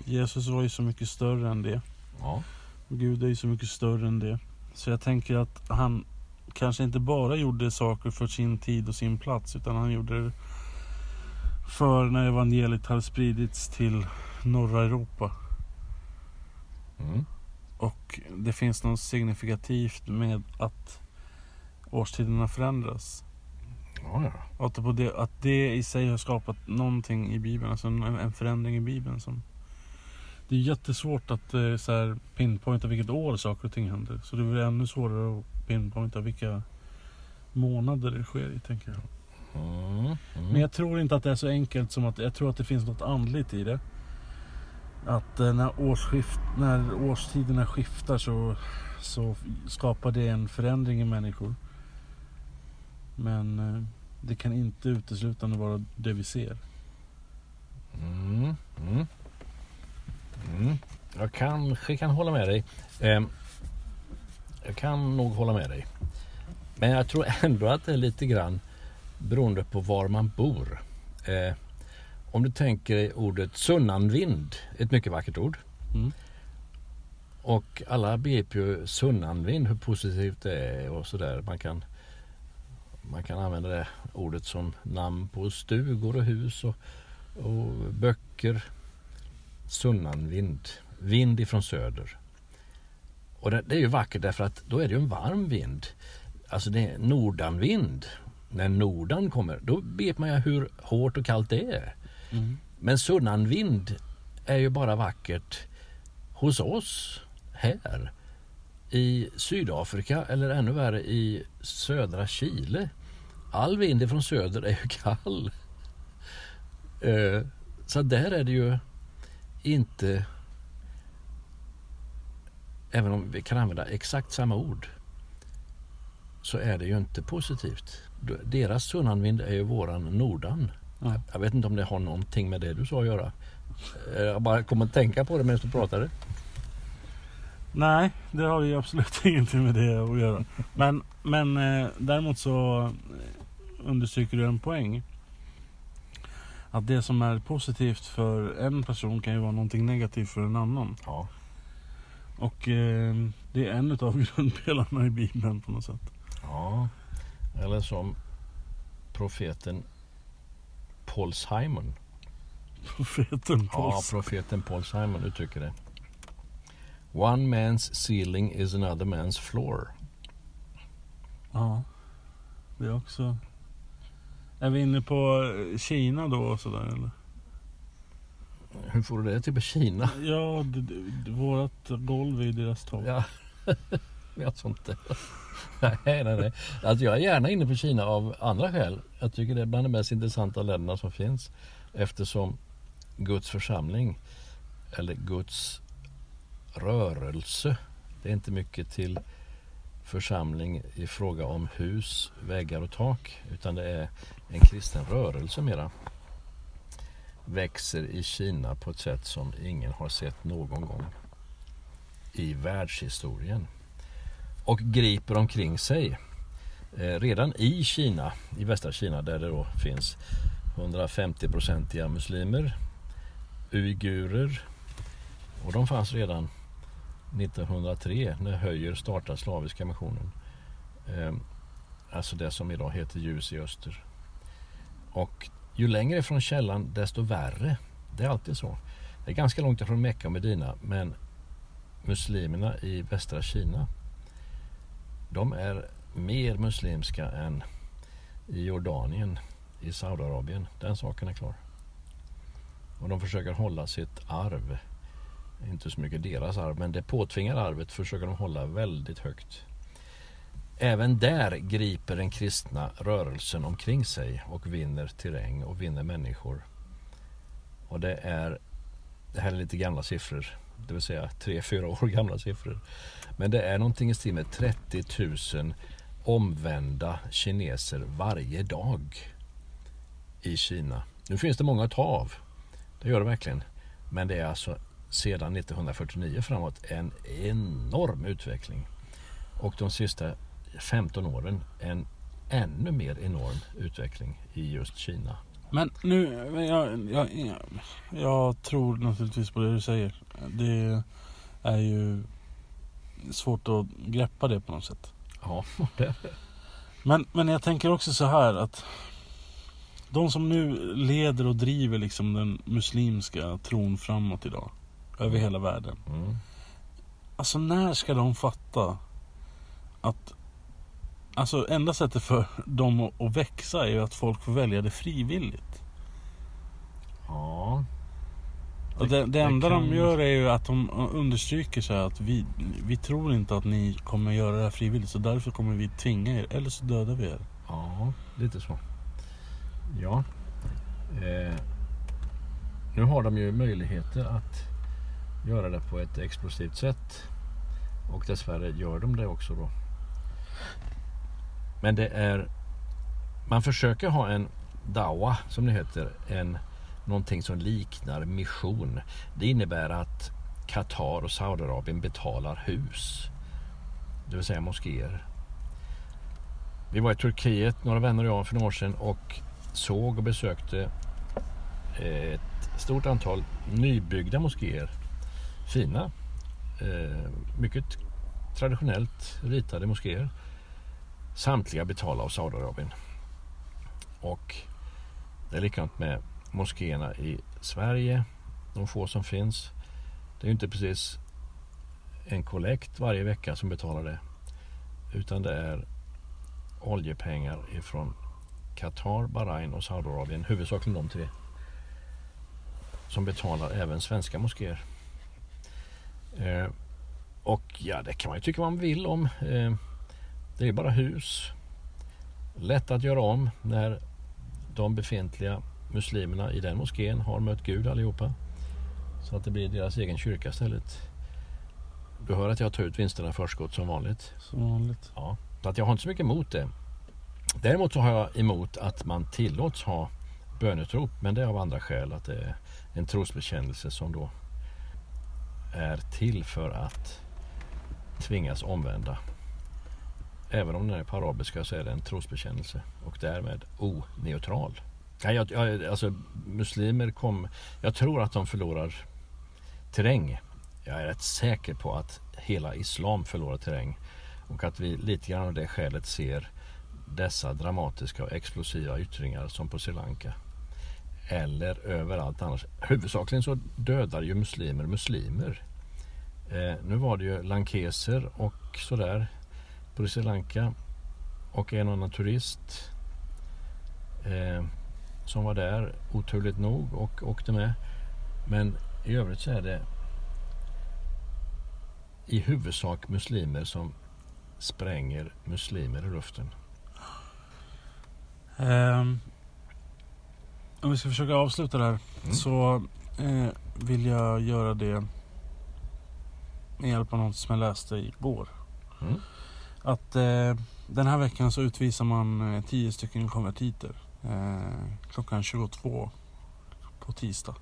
S2: Jesus var ju så mycket större än det.
S1: ja.
S2: Och Gud är ju så mycket större än det. Så jag tänker att han kanske inte bara gjorde saker för sin tid och sin plats utan han gjorde det för när evangeliet hade spridits till norra Europa.
S1: Mm.
S2: Och det finns något signifikativt med att årstiderna förändras.
S1: ja, ja.
S2: Att, det, att det i sig har skapat någonting i Bibeln, alltså en, en förändring i Bibeln som det är jättesvårt att eh, så här, pinpointa vilket år saker och ting händer. Så det blir ännu svårare att pinpointa vilka månader det sker i, tänker jag.
S1: Mm. Mm.
S2: Men jag tror inte att det är så enkelt som att jag tror att det finns något andligt i det. Att eh, när, årsskift, när årstiderna skiftar så, så skapar det en förändring i människor. Men eh, det kan inte uteslutande vara det vi ser.
S1: Mm, mm. Mm. Jag kanske kan hålla med dig. Eh, jag kan nog hålla med dig. Men jag tror ändå att det är lite grann beroende på var man bor. Eh, om du tänker dig ordet sunnanvind, ett mycket vackert ord.
S2: Mm.
S1: Och alla begriper ju sunnanvind, hur positivt det är och sådär. Man kan, man kan använda det ordet som namn på stugor och hus och, och böcker. Sunnanvind, vind ifrån söder. Och det, det är ju vackert därför att då är det ju en varm vind. Alltså det är nordanvind. När nordan kommer, då vet man ju hur hårt och kallt det är.
S2: Mm.
S1: Men sunnanvind är ju bara vackert hos oss här. I Sydafrika eller ännu värre i södra Chile. All vind från söder är ju kall. Eh, så där är det ju inte även om vi kan använda exakt samma ord så är det ju inte positivt. Deras sunnanvind är ju våran nordan.
S2: Ja.
S1: Jag vet inte om det har någonting med det du sa att göra. Eh, Jag bara kom att tänka på det medan du pratade.
S2: Nej, det har ju absolut ingenting med det att göra. Men, men eh, däremot så eh, understryker du en poäng. Att det som är positivt för en person kan ju vara någonting negativt för en annan.
S1: Ja.
S2: Och eh, det är en av grundpelarna i Bibeln på något sätt.
S1: ja. Eller som profeten Paul Simon.
S2: Profeten
S1: Ja,
S2: Pauls.
S1: profeten Paul Simon uttrycker det. One man's ceiling is another man's floor.
S2: Ja, det är också... Är vi inne på eh, Kina då och sådär eller?
S1: Hur får du det till Kina?
S2: Ja, d- d- vårat golv är deras tak.
S1: Ja, jag tror inte. Nej, nej, nej. Alltså jag är gärna inne på Kina av andra skäl. Jag tycker det är bland de mest intressanta länderna som finns. Eftersom Guds församling, eller Guds rörelse, det är inte mycket till församling i fråga om hus, väggar och tak. Utan det är en kristen rörelse mera. Växer i Kina på ett sätt som ingen har sett någon gång i världshistorien och griper omkring sig. Eh, redan i Kina, i västra Kina där det då finns 150-procentiga muslimer, uigurer och de fanns redan 1903 när Höjer startade Slaviska missionen. Ehm, alltså det som idag heter Ljus i öster. Och ju längre ifrån källan desto värre. Det är alltid så. Det är ganska långt ifrån Mecka och Medina men muslimerna i västra Kina de är mer muslimska än i Jordanien, i Saudiarabien. Den saken är klar. Och de försöker hålla sitt arv. Inte så mycket deras arv, men det påtvingade arvet försöker de hålla väldigt högt. Även där griper den kristna rörelsen omkring sig och vinner terräng och vinner människor. Och det är, det här är lite gamla siffror, det vill säga 3-4 år gamla siffror. Men det är någonting i stil med 30 000 omvända kineser varje dag i Kina. Nu finns det många att ta av. Det gör det verkligen. Men det är alltså sedan 1949 framåt en enorm utveckling. Och de sista 15 åren en ännu mer enorm utveckling i just Kina.
S2: Men nu, jag, jag, jag, tror naturligtvis på det du säger. Det är ju svårt att greppa det på något sätt.
S1: Ja, det
S2: Men, men jag tänker också så här att de som nu leder och driver liksom den muslimska tron framåt idag. Över hela världen.
S1: mm.
S2: Alltså när ska de fatta att Alltså enda sättet för dem att- växa är ju att folk får välja det frivilligt.
S1: Ja,
S2: det, det
S1: det
S2: enda
S1: kan-
S2: de gör är ju att de understryker så att vi, vi tror inte att ni kommer göra det här frivilligt så därför kommer vi tvinga er eller så dödar vi er.
S1: ja lite så. Ja. Eh, nu har de ju möjligheter att göra det på ett explosivt sätt. Och dessvärre gör de det också då. Men det är... Man försöker ha en dawa, som det heter. En någonting som liknar mission. Det innebär att Qatar och Saudiarabien betalar hus. Det vill säga moskéer. Vi var i Turkiet, några vänner och jag, för några år sedan och såg och besökte eh, ett stort antal nybyggda moskéer. Fina, eh, mycket traditionellt ritade moskéer. Samtliga betala av Saudiarabien. Och det är likadant med moskéerna i Sverige. De få som finns. Det är ju inte precis en kollekt varje vecka som betalar det. Utan det är oljepengar ifrån Qatar, Bahrain och Saudiarabien. Huvudsakligen de tre. Som betalar även svenska moskéer. Eh, och ja, det kan man ju tycka vad man vill om. Eh, det är bara hus. Lätt att göra om när de befintliga muslimerna i den moskén har mött Gud allihopa. Så att det blir deras egen kyrka istället. Du hör att jag tar ut vinsterna förskott som vanligt.
S2: Som vanligt.
S1: Ja, så att jag har inte så mycket emot det. Däremot så har jag emot att man tillåts ha bönetrop. Men det är av andra skäl. Att det är en trosbekännelse som då är till för att tvingas omvända. Även om den är på arabiska så är det en trosbekännelse och därmed oneutral. Nej, jag, jag, alltså muslimer kom... Jag tror att de förlorar terräng. Jag är rätt säker på att hela islam förlorar terräng. Och att vi lite grann av det skälet ser dessa dramatiska och explosiva yttringar som på Sri Lanka. Eller överallt annars. Huvudsakligen så dödar ju muslimer muslimer. Eh, nu var det ju lankeser och sådär på Sri Lanka. Och en annan turist eh, som var där oturligt nog och åkte med. Men i övrigt så är det i huvudsak muslimer som spränger muslimer i luften.
S2: Ehm, om vi ska försöka avsluta det här
S1: Mm.
S2: så eh, vill jag göra det med hjälp av något som jag läste igår.
S1: Mm.
S2: Att eh, den här veckan så utvisar man eh, 10 stycken konvertiter. Eh, klockan 22 på tisdag.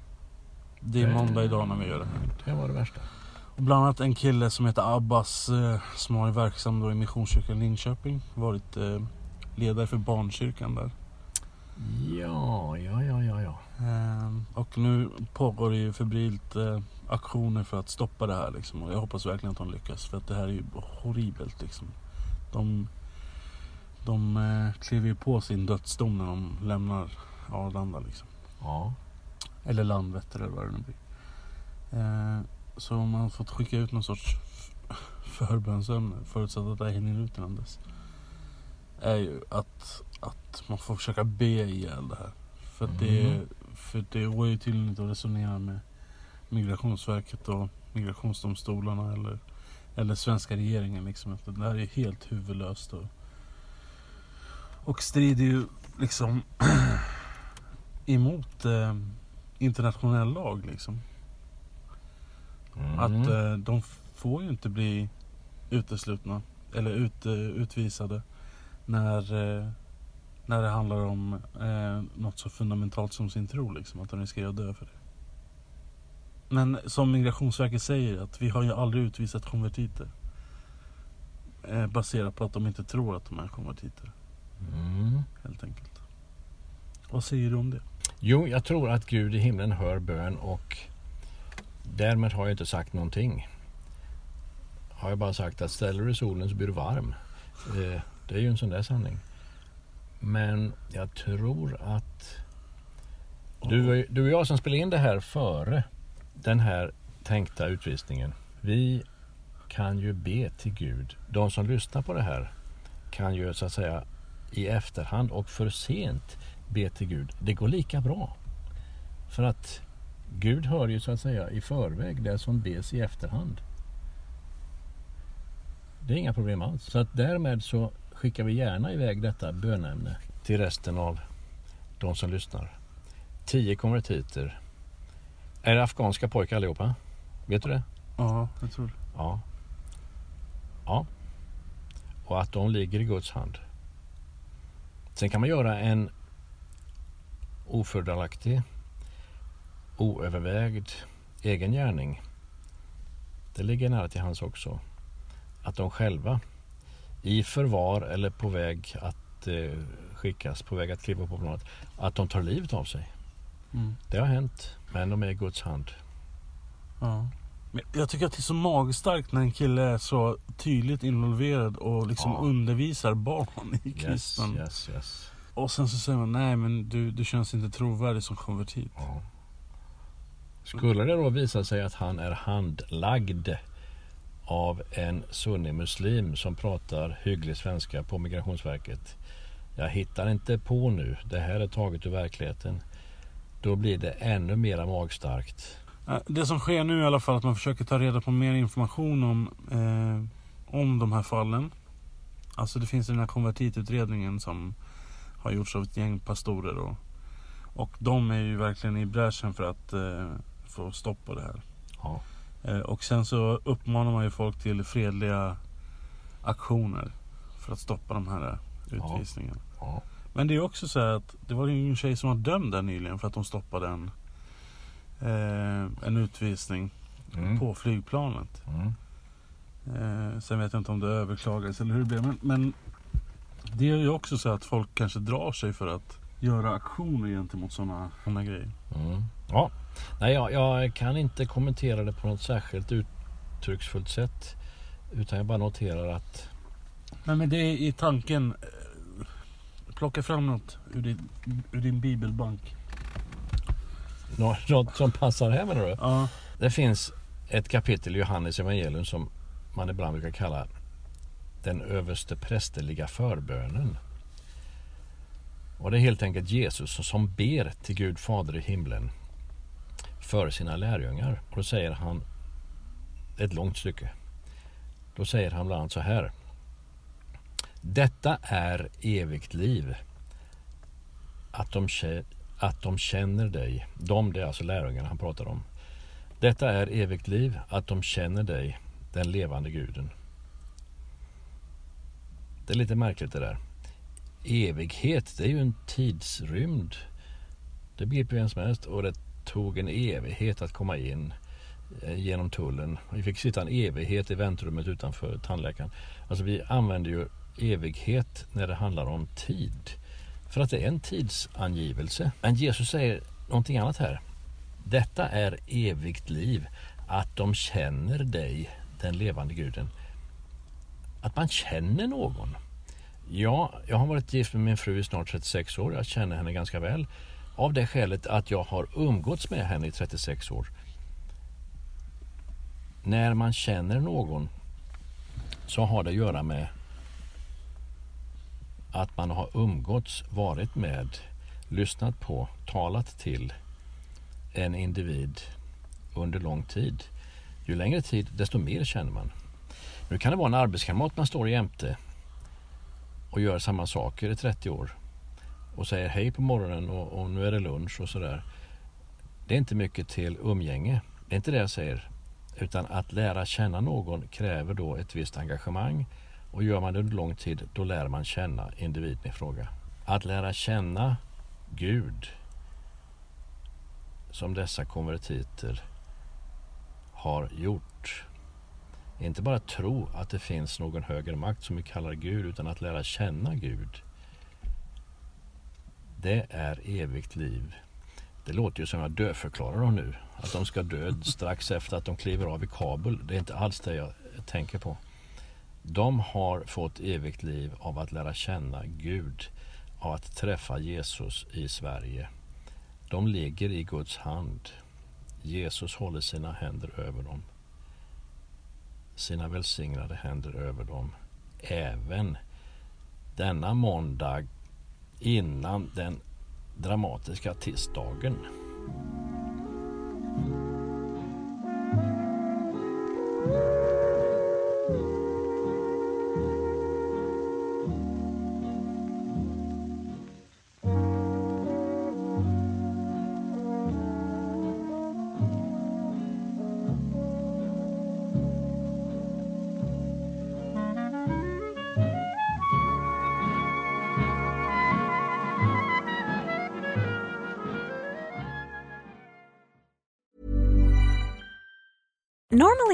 S2: Det är måndag idag när vi gör det här.
S1: Det var det värsta.
S2: Och bland annat en kille som heter Abbas eh, som har varit verksam då i Missionskyrkan Linköping. Varit eh, ledare för barnkyrkan där.
S1: Ja, ja, ja, ja, ja.
S2: Ehm, och nu pågår det ju febrilt eh, aktioner för att stoppa det här liksom. Och jag hoppas verkligen att de lyckas. För att det här är ju horribelt liksom. De, de eh, kliver ju på sin dödsdom när de lämnar Arlanda liksom.
S1: Ja,
S2: Eller Landvetter eller vad det nu blir. Eh, så man har fått skicka ut någon sorts förbönsämne, förutsatt att det hinner ut innan dess. Är ju att, att man får försöka be ihjäl det här. För, att det,
S1: Mm.
S2: för det går ju tydligen inte att resonera med Migrationsverket och migrationsdomstolarna eller, eller svenska regeringen. Liksom, att det här är helt huvudlöst. Och, och strider ju liksom emot eh, internationell lag. Liksom.
S1: mm.
S2: Att eh, de får ju inte bli uteslutna eller ut, eh, utvisade när, eh, när det handlar om eh, något så fundamentalt som sin tro. Liksom, att de riskerar att dö för det. Men som Migrationsverket säger att vi har ju aldrig utvisat konvertiter. Eh, baserat på att de inte tror att de är konvertiter.
S1: Mm.
S2: Helt enkelt. Vad säger du om det?
S1: Jo, jag tror att Gud i himlen hör bön och därmed har jag inte sagt någonting. Har jag bara sagt att ställer du i solen så blir du varm. Eh, det är ju en sån där sanning. Men jag tror att du, du och jag som spelar in det här före den här tänkta utvisningen. Vi kan ju be till Gud. De som lyssnar på det här kan ju så att säga i efterhand och för sent be till Gud. Det går lika bra. För att Gud hör ju så att säga i förväg det som bes i efterhand. Det är inga problem alls. Så att därmed så skickar vi gärna iväg detta bönämne till resten av de som lyssnar. Tio konvertiter. Är det afghanska pojkar allihopa? Vet du det?
S2: Ja, jag tror det.
S1: Ja. Ja. Och att de ligger i Guds hand. Sen kan man göra en ofördelaktig oövervägd egen gärning. Det ligger nära till hans också. Att de själva i förvar eller på väg att eh, skickas, på väg att kliva på planet, att de tar livet av sig.
S2: Mm.
S1: Det har hänt, men de är i Guds hand.
S2: Ja. Men jag tycker att det är så magstarkt när en kille är så tydligt involverad och liksom
S1: Ja.
S2: undervisar barn i
S1: Yes,
S2: kristen.
S1: yes, yes.
S2: Och sen så säger man nej men du, du känns inte trovärdig som konvertit.
S1: Ja. Skulle det då visa sig att han är handlagd av en sunnig muslim som pratar hygglig svenska på Migrationsverket. Jag hittar inte på nu, det här är taget ur verkligheten. Då blir det ännu mera magstarkt.
S2: Eh, Det som sker nu är i alla fall att man försöker ta reda på mer information om, eh, om de här fallen. Alltså det finns den här konvertitutredningen som har gjorts av ett gäng pastorer. Och, och de är ju verkligen i bräschen för att eh, få stopp på det här.
S1: Ja.
S2: Eh, och sen så uppmanar man ju folk till fredliga aktioner för att stoppa de här
S1: Ja.
S2: utvisningarna.
S1: Ja.
S2: Men det är också så här att det var ju en tjej som var dömd där nyligen för att de stoppade en, eh, en utvisning
S1: Mm.
S2: på flygplanet.
S1: Mm.
S2: Eh, sen vet jag inte om det överklagades eller hur det blev. Men, men det är ju också så att folk kanske drar sig för att göra aktioner gentemot sådana såna grejer.
S1: Mm. Ja. Nej, jag, jag kan inte kommentera det på något särskilt uttrycksfullt sätt. Utan jag bara noterar att
S2: Men med det i tanken, plocka fram något ur din, ur din bibelbank.
S1: nå- något som passar här menar du?
S2: Ja,
S1: Det finns ett kapitel i Johannes evangelium som man ibland brukar kalla den överste prästerliga förbönen. Och det är helt enkelt Jesus som ber till Gud Fader i himlen för sina lärjungar. Och då säger han ett långt stycke. Då säger han bland annat så här. Detta är evigt liv. Att de, att de känner dig. De, det är alltså lärjungarna han pratar om. Detta är evigt liv, att de känner dig, den levande guden. Det är lite märkligt det där. Evighet, det är ju en tidsrymd. Det begriper vem som helst. Och det tog en evighet att komma in eh, genom tullen. Vi fick sitta en evighet i väntrummet utanför tandläkaren. Alltså vi använder ju evighet när det handlar om tid. För att det är en tidsangivelse. Men Jesus säger någonting annat här. Detta är evigt liv, att de känner dig, den levande guden. Att man känner någon. Ja, jag har varit gift med min fru i snart 36 år. Jag känner henne ganska väl. Av det skälet att jag har umgåtts med henne i 36 år. När man känner någon så har det att göra med att man har umgåtts, varit med, lyssnat på, talat till en individ under lång tid. Ju längre tid, desto mer känner man. Nu kan det vara en arbetskamrat man står jämte och gör samma saker i 30 år och säger hej på morgonen och, och nu är det lunch och sådär. Det är inte mycket till umgänge. Det är inte det jag säger. Utan att lära känna någon kräver då ett visst engagemang och gör man det under lång tid då lär man känna individen i fråga. Att lära känna Gud som dessa konvertiter har gjort. Inte bara tro att det finns någon högre makt som vi kallar Gud utan att lära känna Gud. Det är evigt liv. Det låter ju som jag dödförklarar dem nu. Att de ska dö strax efter att de kliver av i Kabul. Det är inte alls det jag tänker på. De har fått evigt liv av att lära känna Gud, av att träffa Jesus i Sverige. De ligger i Guds hand. Jesus håller sina händer över dem. Sina välsignade händer över dem. Även denna måndag innan den dramatiska tisdagen.